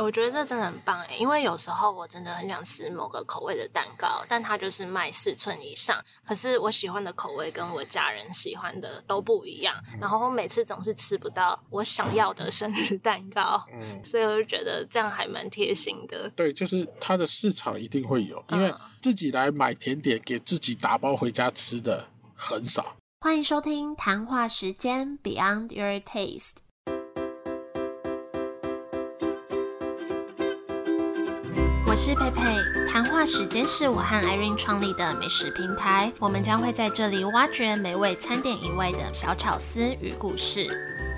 我觉得这真的很棒哎，因为有时候我真的很想吃某个口味的蛋糕，但它就是卖四寸以上，可是我喜欢的口味跟我家人喜欢的都不一样，然后我每次总是吃不到我想要的生日蛋糕，嗯，所以我就觉得这样还蛮贴心的。对，就是它的市场一定会有，因为自己来买甜点给自己打包回家吃的很少。欢迎收听谈话时间 Beyond Your Taste。我是佩佩，谈话时间是我和 Irene 创立的美食平台，我们将会在这里挖掘美味餐点以外的小巧思与故事。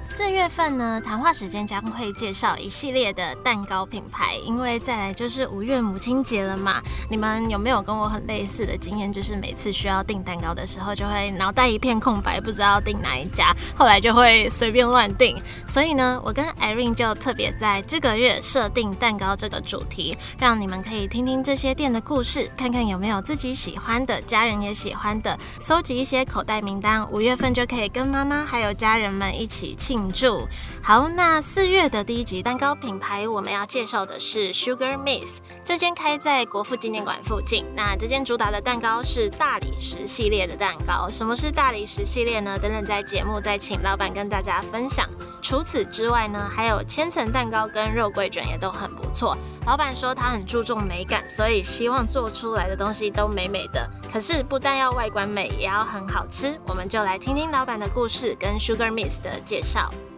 四月份呢，谈话时间将会介绍一系列的蛋糕品牌，因为再来就是五月母亲节了嘛。你们有没有跟我很类似的经验？就是每次需要订蛋糕的时候，就会脑袋一片空白，不知道订哪一家，后来就会随便乱订。所以呢，我跟 Irene 就特别在这个月设定蛋糕这个主题，让你们可以听听这些店的故事，看看有没有自己喜欢的，家人也喜欢的，搜集一些口袋名单。五月份就可以跟妈妈还有家人们一起庆祝。好，那四月的第一集蛋糕品牌，我们要介绍的是 Sugar Miss，这间开在国父纪念馆附近。那这间主打的蛋糕是大理石系列的蛋糕。什么是大理石系列呢？等等在节目再请老板跟大家分享。除此之外呢，还有千层蛋糕跟肉桂卷也都很不错。老板说他很注重美感，所以希望做出来的东西都美美的。可是不但要外观美，也要很好吃。我们就来听听老板的故事跟 Sugar Miss 的介绍。开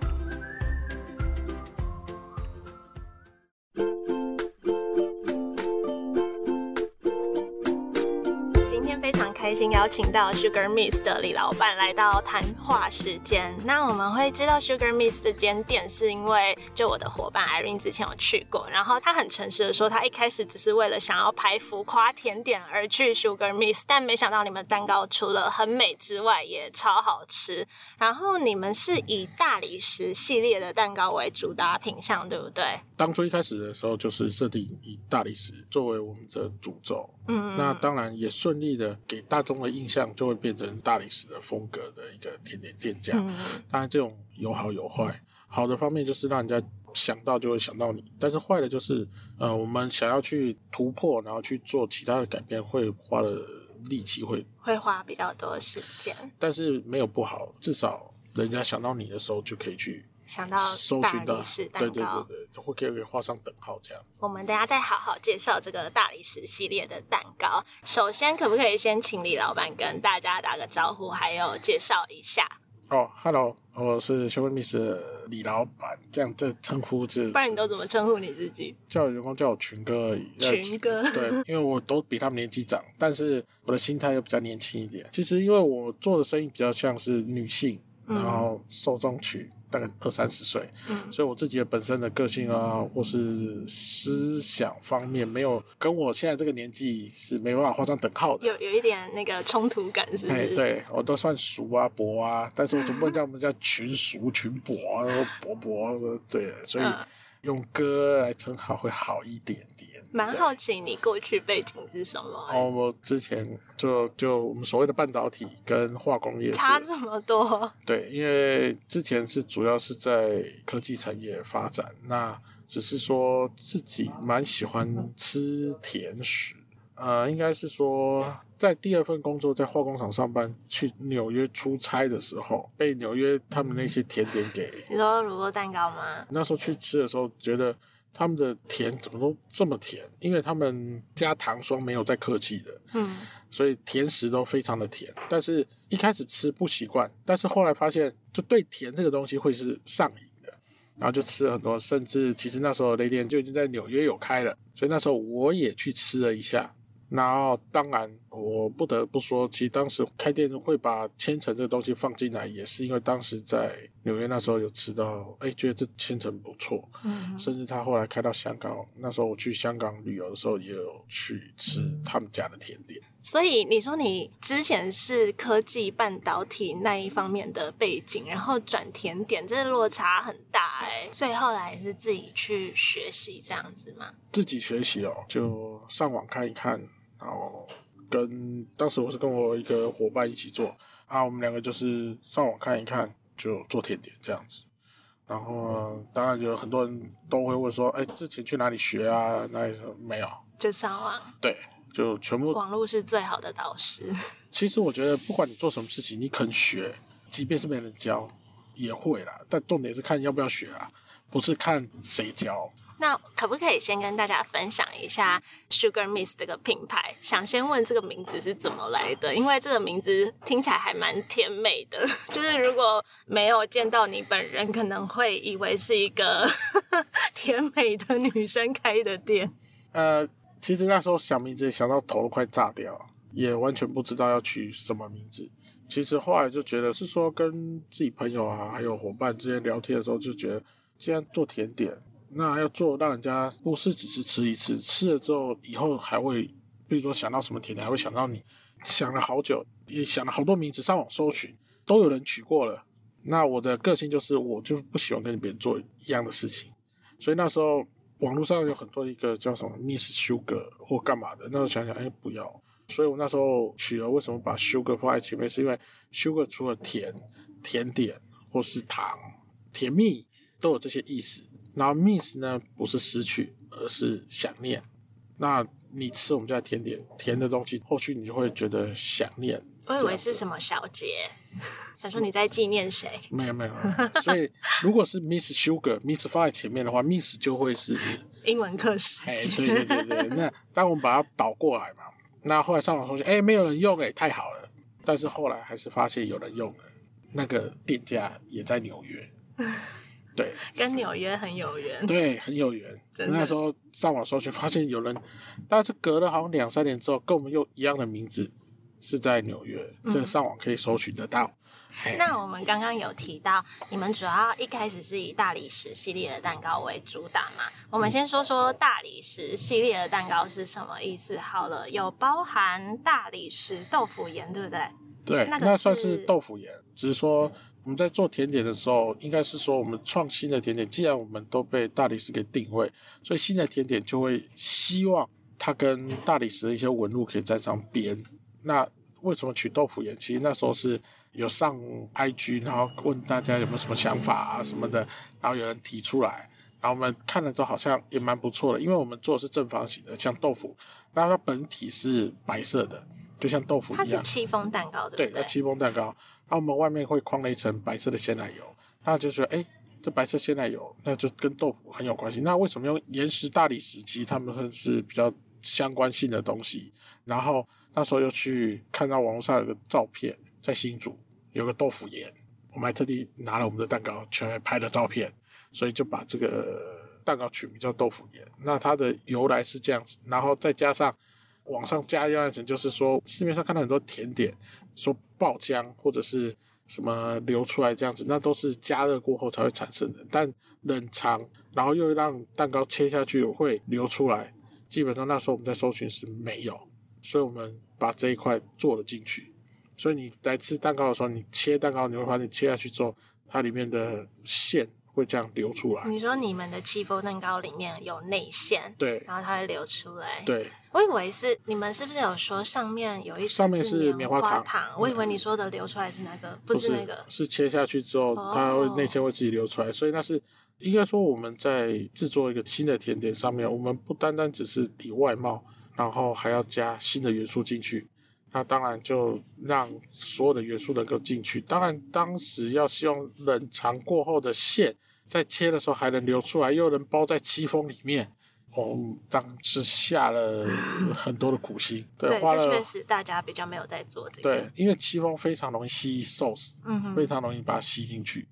心邀请到 Sugar Miss 的李老板来到谈话时间。那我们会知道 Sugar Miss 这间店，是因为就我的伙伴 Irene 之前有去过，然后他很诚实的说，他一开始只是为了想要拍浮夸甜点而去 Sugar Miss，但没想到你们蛋糕除了很美之外，也超好吃。然后你们是以大理石系列的蛋糕为主打品相，对不对？当初一开始的时候，就是设定以大理石作为我们的主轴。嗯，那当然也顺利的给大众的印象就会变成大理石的风格的一个甜点店家。当然这种有好有坏，好的方面就是让人家想到就会想到你，但是坏的就是呃我们想要去突破，然后去做其他的改变，会花的力气会会花比较多时间。但是没有不好，至少人家想到你的时候就可以去。想到大理石蛋糕，对对对，会可以画上等号这样。我们等下再好好介绍这个大理石系列的蛋糕。首先，可不可以先请李老板跟大家打个招呼，还有介绍一下？哦，Hello，我是 Sugar Miss 李老板，这样这称呼是？不然你都怎么称呼你自己？叫员工叫我群哥而已。群哥，对，因为我都比他们年纪长，但是我的心态又比较年轻一点。其实因为我做的生意比较像是女性，然后受众群。大概二三十岁，嗯，所以我自己的本身的个性啊，或是思想方面，没有跟我现在这个年纪是没办法画上等号的，有有一点那个冲突感，是不是？对我都算熟啊伯啊，但是我总不能叫我们叫群熟群伯啊伯伯，对，所以用哥来称号会好一点点。蛮好奇你过去背景是什么？哦，我之前就就我们所谓的半导体跟化工业差这么多。对，因为之前是主要是在科技产业发展，那只是说自己蛮喜欢吃甜食。呃，应该是说在第二份工作在化工厂上班，去纽约出差的时候，被纽约他们那些甜点给你说乳酪蛋糕吗？那时候去吃的时候觉得。他们的甜怎么都这么甜？因为他们加糖霜没有再客气的，嗯，所以甜食都非常的甜。但是一开始吃不习惯，但是后来发现，就对甜这个东西会是上瘾的，然后就吃了很多。甚至其实那时候雷店就已经在纽约有开了，所以那时候我也去吃了一下。然后，当然，我不得不说，其实当时开店会把千层这个东西放进来，也是因为当时在纽约那时候有吃到，哎，觉得这千层不错。嗯。甚至他后来开到香港，那时候我去香港旅游的时候，也有去吃他们家的甜点。所以你说你之前是科技半导体那一方面的背景，然后转甜点，这落差很大哎。所以后来是自己去学习这样子吗？自己学习哦，就上网看一看。然后跟当时我是跟我一个伙伴一起做啊，我们两个就是上网看一看就做甜点这样子。然后当然有很多人都会问说，哎，之前去哪里学啊？那没有，就上网。对，就全部。网络是最好的导师。其实我觉得，不管你做什么事情，你肯学，即便是没人教，也会啦。但重点是看要不要学啊，不是看谁教。那可不可以先跟大家分享一下 Sugar Miss 这个品牌？想先问这个名字是怎么来的？因为这个名字听起来还蛮甜美的，就是如果没有见到你本人，可能会以为是一个 甜美的女生开的店。呃，其实那时候想名字想到头都快炸掉，也完全不知道要取什么名字。其实后来就觉得是说跟自己朋友啊，还有伙伴之间聊天的时候，就觉得既然做甜点。那要做让人家不是只是吃一次，吃了之后以后还会，比如说想到什么甜点，还会想到你，想了好久，也想了好多名字，上网搜寻都有人取过了。那我的个性就是，我就不喜欢跟别人做一样的事情，所以那时候网络上有很多一个叫什么 Miss Sugar 或干嘛的，那时候想想，哎，不要。所以我那时候取了为什么把 Sugar 放在前面，是因为 Sugar 除了甜、甜点或是糖、甜蜜都有这些意思。然后 miss 呢，不是失去，而是想念。那你吃我们家甜点，甜的东西，后续你就会觉得想念。我以为是什么小节，想说你在纪念谁？没有没有。所以如果是 miss sugar，miss 放在前面的话，miss 就会是 英文课时。哎，对对对对。那当我们把它倒过来嘛，那后来上网搜寻，哎，没有人用，哎，太好了。但是后来还是发现有人用了，那个店家也在纽约。对，跟纽约很有缘。对，很有缘。那时候上网搜寻，发现有人，但是隔了好像两三年之后，跟我们又一样的名字，是在纽约，这上网可以搜寻得到。那我们刚刚有提到，你们主要一开始是以大理石系列的蛋糕为主打嘛？我们先说说大理石系列的蛋糕是什么意思好了，有包含大理石豆腐盐，对不对？对，那算是豆腐盐，只是说。我们在做甜点的时候，应该是说我们创新的甜点。既然我们都被大理石给定位，所以新的甜点就会希望它跟大理石的一些纹路可以沾上边。那为什么取豆腐盐？其实那时候是有上 IG，然后问大家有没有什么想法啊什么的，然后有人提出来，然后我们看了之后好像也蛮不错的，因为我们做的是正方形的，像豆腐，那它本体是白色的，就像豆腐一样。它是戚风蛋糕的，对，它戚风蛋糕。澳门外面会框了一层白色的鲜奶油，那就说，哎，这白色鲜奶油那就跟豆腐很有关系。那为什么用岩石大理石？其实它们是比较相关性的东西。然后那时候又去看到网络上有个照片，在新竹有个豆腐岩，我们还特地拿了我们的蛋糕全拍的照片，所以就把这个蛋糕取名叫豆腐岩。那它的由来是这样子，然后再加上网上加一层，就是说市面上看到很多甜点。说爆浆或者是什么流出来这样子，那都是加热过后才会产生的。但冷藏，然后又让蛋糕切下去会流出来，基本上那时候我们在搜寻是没有，所以我们把这一块做了进去。所以你来吃蛋糕的时候，你切蛋糕，你会发现切下去之后，它里面的馅会这样流出来。你说你们的戚风蛋糕里面有内馅，对，然后它会流出来，对。我以为是你们是不是有说上面有一上面是棉花糖？我以为你说的流出来是那个，不是那个，是切下去之后，它会内馅会自己流出来，所以那是应该说我们在制作一个新的甜点上面，我们不单单只是以外貌，然后还要加新的元素进去，那当然就让所有的元素能够进去。当然当时要希望冷藏过后的馅在切的时候还能流出来，又能包在戚风里面。我们当时下了很多的苦心，对，花了。确实大家比较没有在做这个。对，因为戚风非常容易吸 sauce，嗯，非常容易把它吸进去，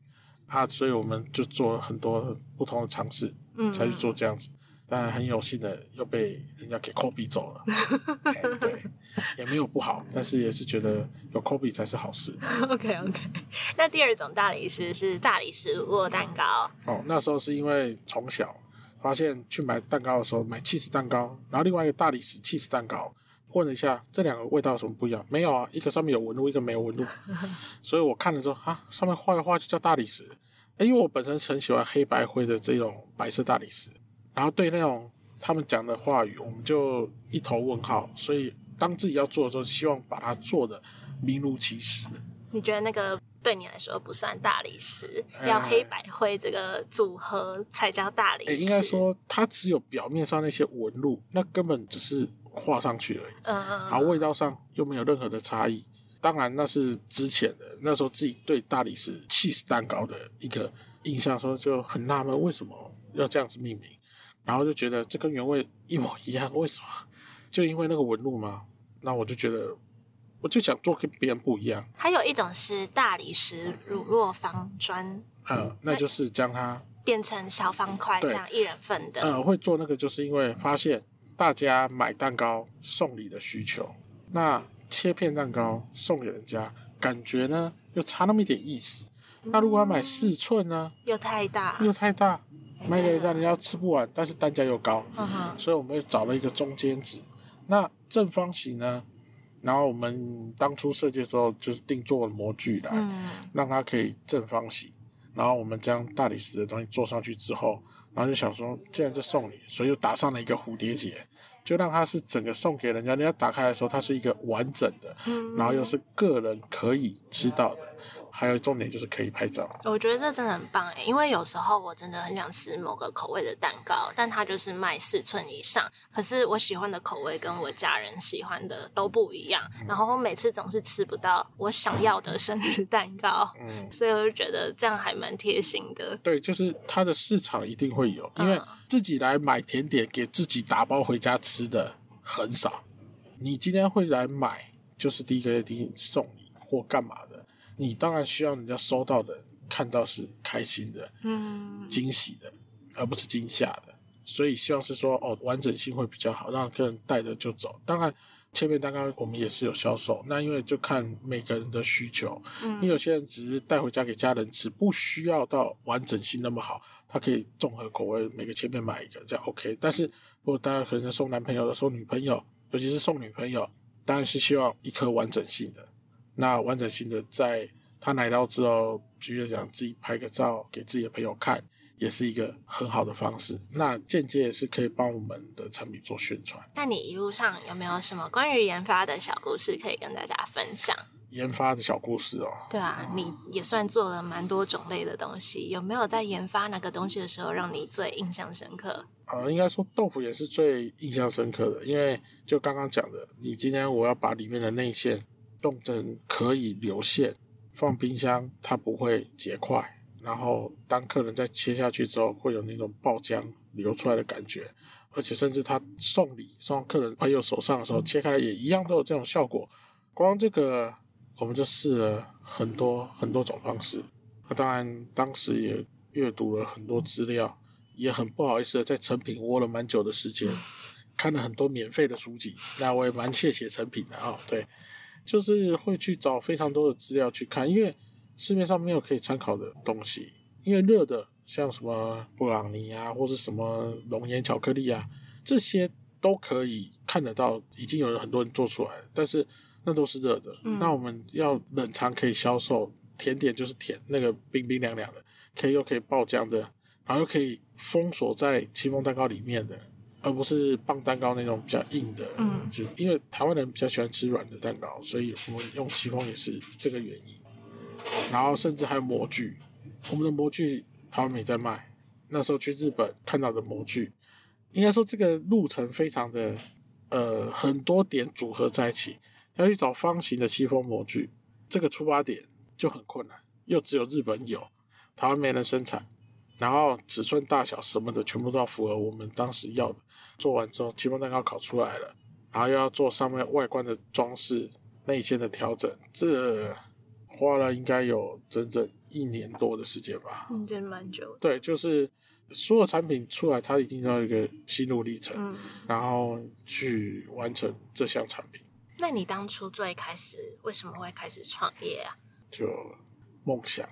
啊，所以我们就做了很多不同的尝试，嗯，才去做这样子。但很有幸的又被人家给 copy 走了，对，也没有不好，但是也是觉得有 copy 才是好事。OK OK，那第二种大理石是大理石乳酪蛋糕。哦，那时候是因为从小。发现去买蛋糕的时候买气 h 蛋糕，然后另外一个大理石气 h 蛋糕，问了一下这两个味道有什么不一样？没有啊，一个上面有纹路，一个没有纹路。所以我看了之后啊，上面画一画就叫大理石。因为我本身很喜欢黑白灰的这种白色大理石，然后对那种他们讲的话语，我们就一头问号。所以当自己要做的时候，希望把它做的名如其实。你觉得那个对你来说不算大理石，要黑白灰这个组合才叫大理石。应该说，它只有表面上那些纹路，那根本只是画上去而已。嗯嗯。好味道上又没有任何的差异。当然那是之前的，那时候自己对大理石 cheese 蛋糕的一个印象，说就很纳闷为什么要这样子命名，然后就觉得这跟原味一模一样，为什么？就因为那个纹路吗？那我就觉得。我就想做跟别人不一样。还有一种是大理石乳酪方砖，嗯，那就是将它变成小方块，这样一人份的。呃，会做那个就是因为发现大家买蛋糕送礼的需求，那切片蛋糕送给人家，感觉呢又差那么一点意思。那如果要买四寸呢？又太大，又太大，买给人家人家吃不完，但是单价又高，所以我们又找了一个中间值。那正方形呢？然后我们当初设计的时候，就是定做模具来，让它可以正方形。然后我们将大理石的东西做上去之后，然后就想说，既然是送你，所以又打上了一个蝴蝶结，就让它是整个送给人家。人家打开的时候，它是一个完整的，然后又是个人可以吃到的。还有重点就是可以拍照，我觉得这真的很棒哎，因为有时候我真的很想吃某个口味的蛋糕，但它就是卖四寸以上，可是我喜欢的口味跟我家人喜欢的都不一样，然后我每次总是吃不到我想要的生日蛋糕，嗯，所以我就觉得这样还蛮贴心的。对，就是它的市场一定会有，因为自己来买甜点给自己打包回家吃的很少，你今天会来买，就是第一个月第一送礼或干嘛的。你当然需要人家收到的看到是开心的，嗯，惊喜的，而不是惊吓的。所以希望是说，哦，完整性会比较好，让客人带着就走。当然，切面蛋糕我们也是有销售，那因为就看每个人的需求，嗯，因为有些人只是带回家给家人吃，不需要到完整性那么好，他可以综合口味，每个切面买一个，这样 OK。但是如果大家可能送男朋友的、送女朋友，尤其是送女朋友，当然是希望一颗完整性的。那完整性的，在他来到之后，直接讲自己拍个照给自己的朋友看，也是一个很好的方式。那间接也是可以帮我们的产品做宣传。那你一路上有没有什么关于研发的小故事可以跟大家分享？研发的小故事哦。对啊，你也算做了蛮多种类的东西，有没有在研发那个东西的时候让你最印象深刻？呃，应该说豆腐也是最印象深刻的，因为就刚刚讲的，你今天我要把里面的内馅。冻成可以流线，放冰箱它不会结块。然后当客人在切下去之后，会有那种爆浆流出来的感觉。而且甚至他送礼送到客人朋友手上的时候，切开来也一样都有这种效果。光这个我们就试了很多很多种方式。那当然当时也阅读了很多资料，也很不好意思的在成品窝了蛮久的时间，看了很多免费的书籍。那我也蛮谢谢成品的啊，对。就是会去找非常多的资料去看，因为市面上没有可以参考的东西。因为热的像什么布朗尼啊，或是什么熔岩巧克力啊，这些都可以看得到，已经有很多人做出来，但是那都是热的。那我们要冷藏可以销售，甜点就是甜，那个冰冰凉凉的，可以又可以爆浆的，然后又可以封锁在戚风蛋糕里面的。而不是棒蛋糕那种比较硬的，嗯，就因为台湾人比较喜欢吃软的蛋糕，所以我们用戚风也是这个原因。然后甚至还有模具，我们的模具台湾没在卖。那时候去日本看到的模具，应该说这个路程非常的，呃，很多点组合在一起，要去找方形的戚风模具，这个出发点就很困难，又只有日本有，台湾没人生产。然后尺寸大小什么的全部都要符合我们当时要的。做完之后，戚风蛋糕烤出来了，然后又要做上面外观的装饰、内馅的调整，这花了应该有整整一年多的时间吧。嗯，真蛮久。对，就是所有产品出来，它一定要一个心路历程，然后去完成这项产品。那你当初最开始为什么会开始创业啊？就梦想。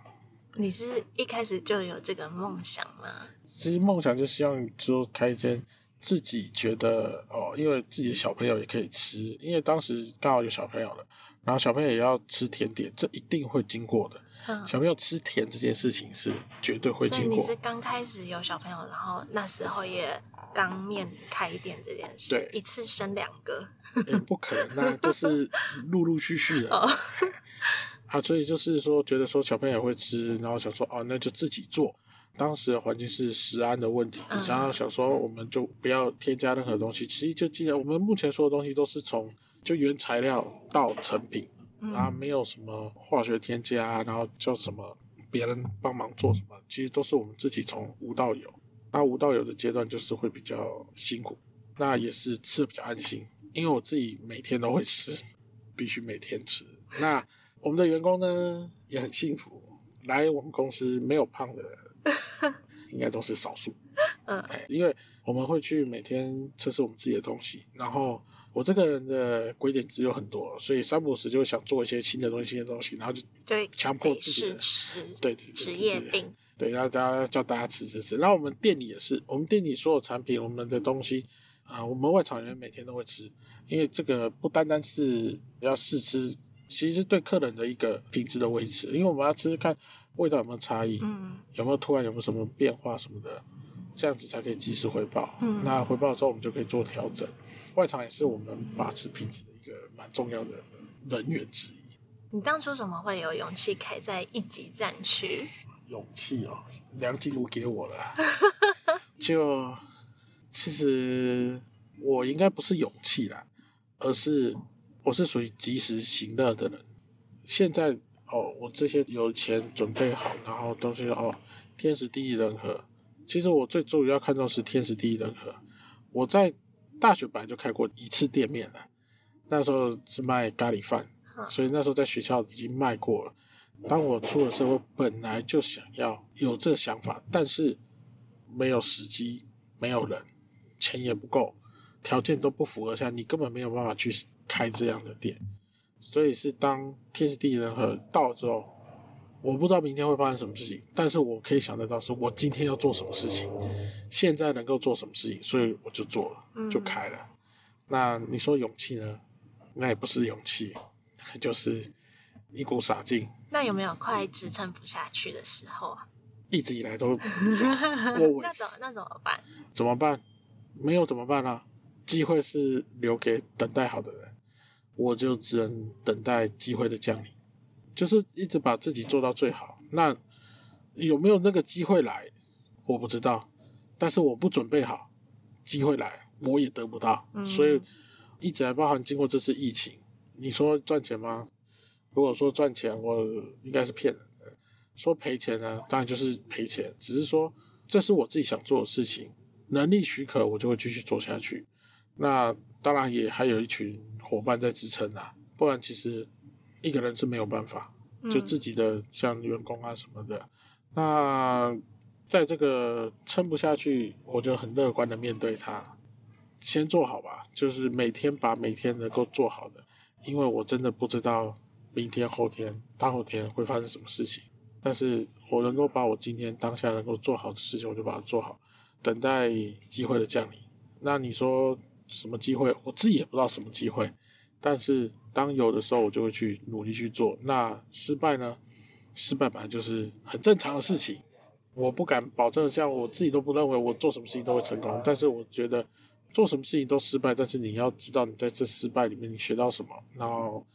你是一开始就有这个梦想吗？其实梦想就希望说开一间自己觉得哦，因为自己的小朋友也可以吃，因为当时刚好有小朋友了，然后小朋友也要吃甜点，这一定会经过的。小朋友吃甜这件事情是绝对会经过。你是刚开始有小朋友，然后那时候也刚面开店这件事，对，一次生两个，也不可能，那就是陆陆续续的。啊，所以就是说觉得说小朋友也会吃，然后想说哦，那就自己做。当时的环境是食安的问题，然后想说我们就不要添加任何东西。其实就既然我们目前所有东西都是从就原材料到成品，然后没有什么化学添加，然后叫什么别人帮忙做什么，其实都是我们自己从无到有。那无到有的阶段就是会比较辛苦，那也是吃的比较安心，因为我自己每天都会吃，必须每天吃。那我们的员工呢也很幸福，来我们公司没有胖的。应该都是少数，嗯，哎，因为我们会去每天测试我们自己的东西，然后我这个人的鬼点子有很多，所以三不时就想做一些新的东西、新的东西，然后就就强迫自己吃，对对，职业病，对，然后大家叫大家吃吃吃。然后我们店里也是，我们店里所有产品、我们的东西啊，我们外场人每天都会吃，因为这个不单单是要试吃，其实对客人的一个品质的维持，因为我们要吃吃看。味道有没有差异？嗯，有没有突然有没有什么变化什么的，这样子才可以及时回报。嗯，那回报的时候我们就可以做调整。外场也是我们把持品质的一个蛮重要的人员之一。你当初怎么会有勇气开在一级战区？勇气哦，梁静茹给我了。就其实我应该不是勇气啦，而是我是属于及时行乐的人。现在。哦，我这些有钱准备好，然后东西哦，天时地利人和。其实我最主要看重是天时地利人和。我在大学本来就开过一次店面了，那时候是卖咖喱饭，所以那时候在学校已经卖过了。当我出了社会，本来就想要有这个想法，但是没有时机，没有人，钱也不够，条件都不符合下，你根本没有办法去开这样的店。所以是当天时地利人和到了之后，我不知道明天会发生什么事情，但是我可以想得到是我今天要做什么事情，现在能够做什么事情，所以我就做了，就开了。那你说勇气呢？那也不是勇气，就是一股傻劲。那有没有快支撑不下去的时候啊？一直以来都，那怎那怎么办？怎么办？没有怎么办呢？机会是留给等待好的人。我就只能等待机会的降临，就是一直把自己做到最好。那有没有那个机会来，我不知道。但是我不准备好，机会来我也得不到。所以一直还包含经过这次疫情，你说赚钱吗？如果说赚钱，我应该是骗人的。说赔钱呢，当然就是赔钱。只是说这是我自己想做的事情，能力许可，我就会继续做下去。那当然也还有一群。伙伴在支撑啊，不然其实一个人是没有办法。就自己的像员工啊什么的，那在这个撑不下去，我就很乐观的面对它，先做好吧。就是每天把每天能够做好的，因为我真的不知道明天、后天、大后天会发生什么事情。但是我能够把我今天当下能够做好的事情，我就把它做好，等待机会的降临。那你说什么机会？我自己也不知道什么机会。但是当有的时候，我就会去努力去做。那失败呢？失败本来就是很正常的事情。我不敢保证，像我自己都不认为我做什么事情都会成功。但是我觉得做什么事情都失败。但是你要知道，你在这失败里面你学到什么，然后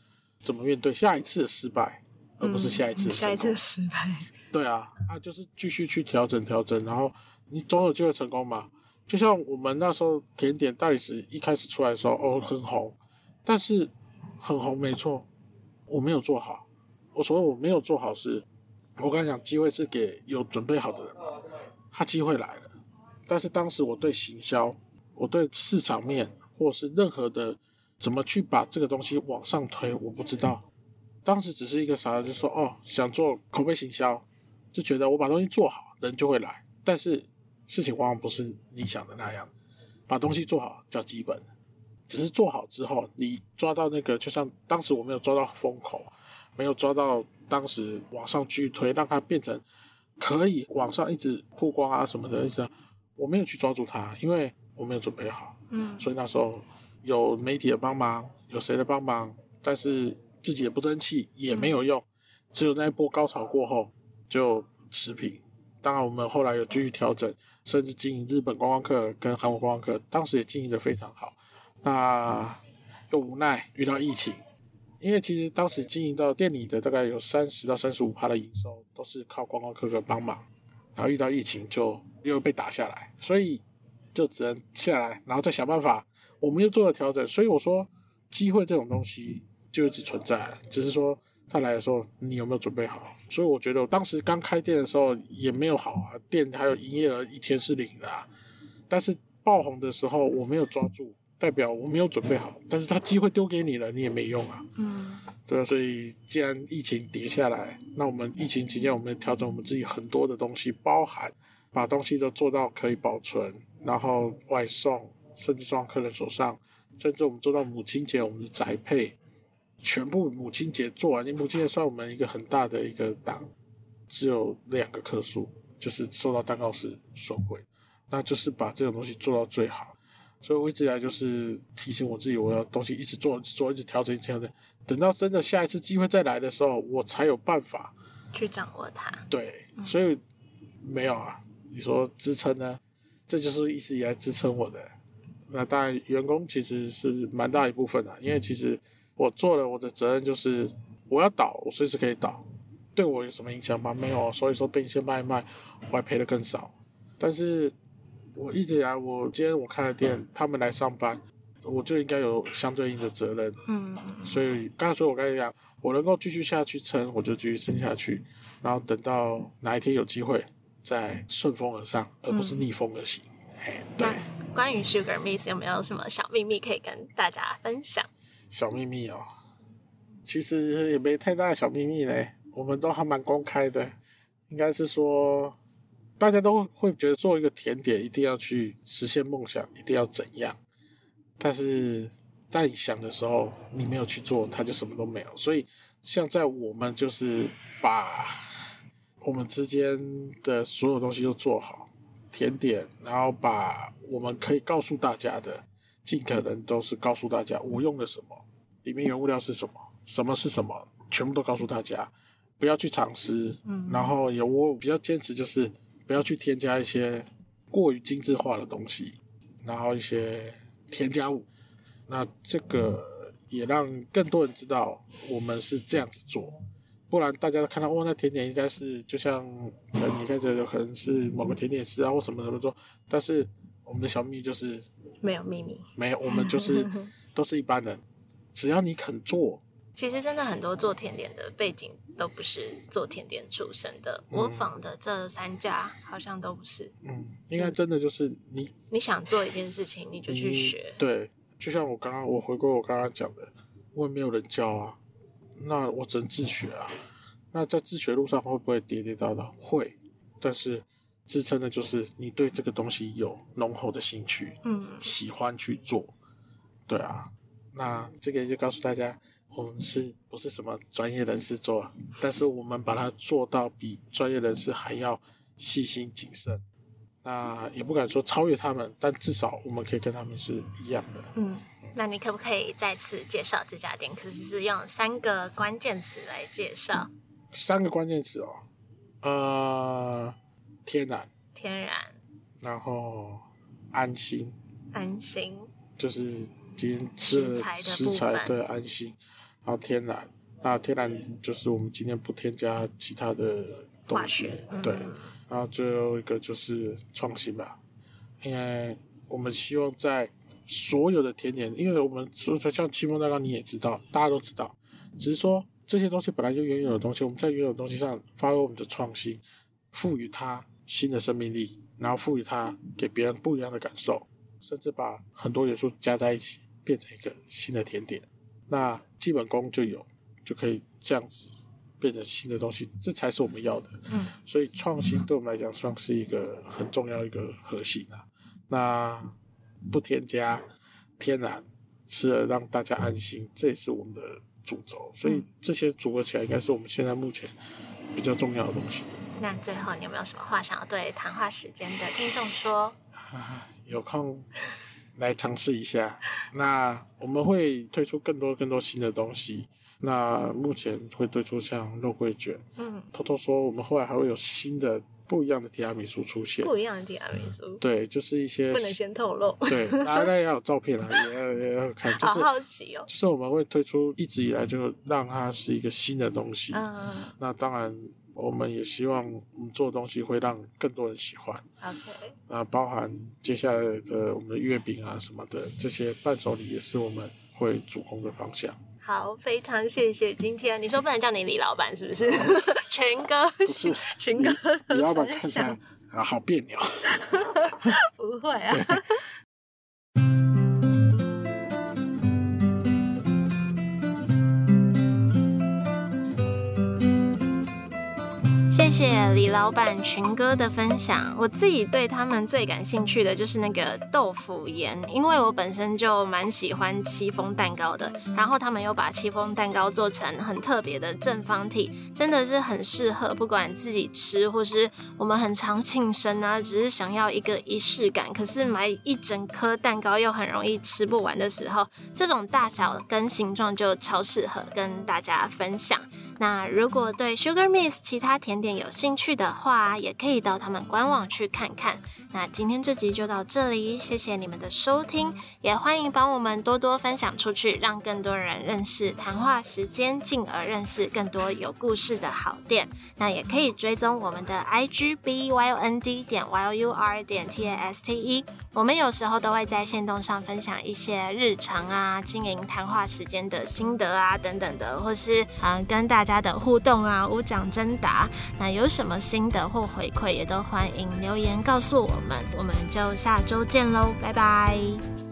怎么面对下一次的失败，而不是下一次下一次的失败。对啊，啊，就是继续去调整调整，然后你总有机会成功嘛。就像我们那时候甜点代理时一开始出来的时候，哦，很红。但是很红，没错，我没有做好。我所谓我没有做好是，我刚才讲机会是给有准备好的人，他机会来了。但是当时我对行销，我对市场面，或是任何的怎么去把这个东西往上推，我不知道。当时只是一个啥，就说哦，想做口碑行销，就觉得我把东西做好，人就会来。但是事情往往不是你想的那样，把东西做好叫基本。只是做好之后，你抓到那个，就像当时我没有抓到风口，没有抓到当时往上去推，让它变成可以往上一直曝光啊什么的，一直我没有去抓住它，因为我没有准备好。嗯，所以那时候有媒体的帮忙，有谁的帮忙，但是自己也不争气，也没有用。只有那一波高潮过后就持平。当然，我们后来有继续调整，甚至经营日本观光客跟韩国观光客，当时也经营的非常好。那又无奈遇到疫情，因为其实当时经营到店里的大概有三十到三十五趴的营收都是靠观光客客帮忙，然后遇到疫情就又被打下来，所以就只能下来，然后再想办法。我们又做了调整，所以我说机会这种东西就一直存在，只是说他来的时候你有没有准备好。所以我觉得我当时刚开店的时候也没有好啊，店还有营业额一天是零的，但是爆红的时候我没有抓住。代表我没有准备好，但是他机会丢给你了，你也没用啊。嗯，对啊，所以既然疫情跌下来，那我们疫情期间我们调整我们自己很多的东西，包含把东西都做到可以保存，然后外送，甚至送到客人手上，甚至我们做到母亲节我们的宅配，全部母亲节做完，你母亲节算我们一个很大的一个档，只有两个客数，就是收到蛋糕时收回，那就是把这种东西做到最好。所以我一直来就是提醒我自己，我要东西一直做，做，一直调整，调整。等到真的下一次机会再来的时候，我才有办法去掌握它。对，所以没有啊。你说支撑呢？这就是一直以来支撑我的。那当然，员工其实是蛮大一部分的，因为其实我做了我的责任就是我要倒，我随时可以倒。对我有什么影响吗？没有。所以说被你先卖一卖，我还赔的更少。但是。我一直以来，我今天我开了店，他们来上班，我就应该有相对应的责任。嗯，所以刚才说我刚才讲，我能够继续下去撑，我就继续撑下去，然后等到哪一天有机会，再顺风而上，而不是逆风而行。嘿，对。关于 Sugar Miss 有没有什么小秘密可以跟大家分享？小秘密哦，其实也没太大的小秘密嘞，我们都还蛮公开的，应该是说。大家都会觉得做一个甜点一定要去实现梦想，一定要怎样？但是在想的时候，你没有去做，它就什么都没有。所以，像在我们就是把我们之间的所有东西都做好，甜点，然后把我们可以告诉大家的，尽可能都是告诉大家我用了什么，里面原物料是什么，什么是什么，全部都告诉大家，不要去尝试。嗯，然后有我比较坚持就是。不要去添加一些过于精致化的东西，然后一些添加物，那这个也让更多人知道我们是这样子做，不然大家都看到哇，那甜点应该是就像你看这可能是某个甜点师啊或什么什么做，但是我们的小秘密就是没有秘密，没有，我们就是 都是一般人，只要你肯做。其实真的很多做甜点的背景都不是做甜点出身的，我仿的这三家好像都不是。嗯，应该真的就是你你想做一件事情，你就去学。对，就像我刚刚我回归我刚刚讲的，我也没有人教啊，那我只能自学啊。那在自学路上会不会跌跌倒倒？会，但是支撑的就是你对这个东西有浓厚的兴趣，嗯，喜欢去做。对啊，那这个就告诉大家。我们是不是什么专业人士做？但是我们把它做到比专业人士还要细心谨慎。那也不敢说超越他们，但至少我们可以跟他们是一样的。嗯，那你可不可以再次介绍这家店？可是是用三个关键词来介绍。三个关键词哦，呃，天然，天然，然后安心，安心，就是今天吃食材的安心。然后天然，那天然就是我们今天不添加其他的东西，对。然后最后一个就是创新吧，因为我们希望在所有的甜点，因为我们说像戚风蛋糕你也知道，大家都知道，只是说这些东西本来就原有的东西，我们在原有的东西上发挥我们的创新，赋予它新的生命力，然后赋予它给别人不一样的感受，甚至把很多元素加在一起，变成一个新的甜点。那基本功就有，就可以这样子变成新的东西，这才是我们要的。嗯，所以创新对我们来讲算是一个很重要一个核心啊。那不添加天然，吃了让大家安心，这也是我们的主轴。所以这些组合起来，应该是我们现在目前比较重要的东西。那最后你有没有什么话想要对谈话时间的听众说？有空。来尝试一下，那我们会推出更多更多新的东西，那目前会推出像肉桂卷，嗯，偷偷说我们后来还会有新的不一样的提拉米苏出现，不一样的提拉米苏，对，就是一些不能先透露，对，大家要有照片啊，也 要也要看，就是好奇哦，就是我们会推出一直以来就让它是一个新的东西，嗯，那当然我们也希望我们做的东西会让更多人喜欢，OK，那包含接下来的我们的月饼啊什么的这些伴手礼也是我们会主攻的方向。好，非常谢谢今天你说不能叫你李老板是不是？群哥，群哥，李老板看起来啊好别扭，不会啊。谢李老板群哥的分享。我自己对他们最感兴趣的就是那个豆腐盐，因为我本身就蛮喜欢戚风蛋糕的。然后他们又把戚风蛋糕做成很特别的正方体，真的是很适合不管自己吃，或是我们很常庆生啊，只是想要一个仪式感，可是买一整颗蛋糕又很容易吃不完的时候，这种大小跟形状就超适合跟大家分享。那如果对 Sugar Miss 其他甜点有兴趣的话，也可以到他们官网去看看。那今天这集就到这里，谢谢你们的收听，也欢迎帮我们多多分享出去，让更多人认识谈话时间，进而认识更多有故事的好店。那也可以追踪我们的 IG B Y N D 点 Y U R 点 T A S T E，我们有时候都会在线动上分享一些日常啊、经营谈话时间的心得啊等等的，或是嗯跟大家的互动啊、无奖征答。那有什么心得或回馈，也都欢迎留言告诉我们。我们就下周见喽，拜拜。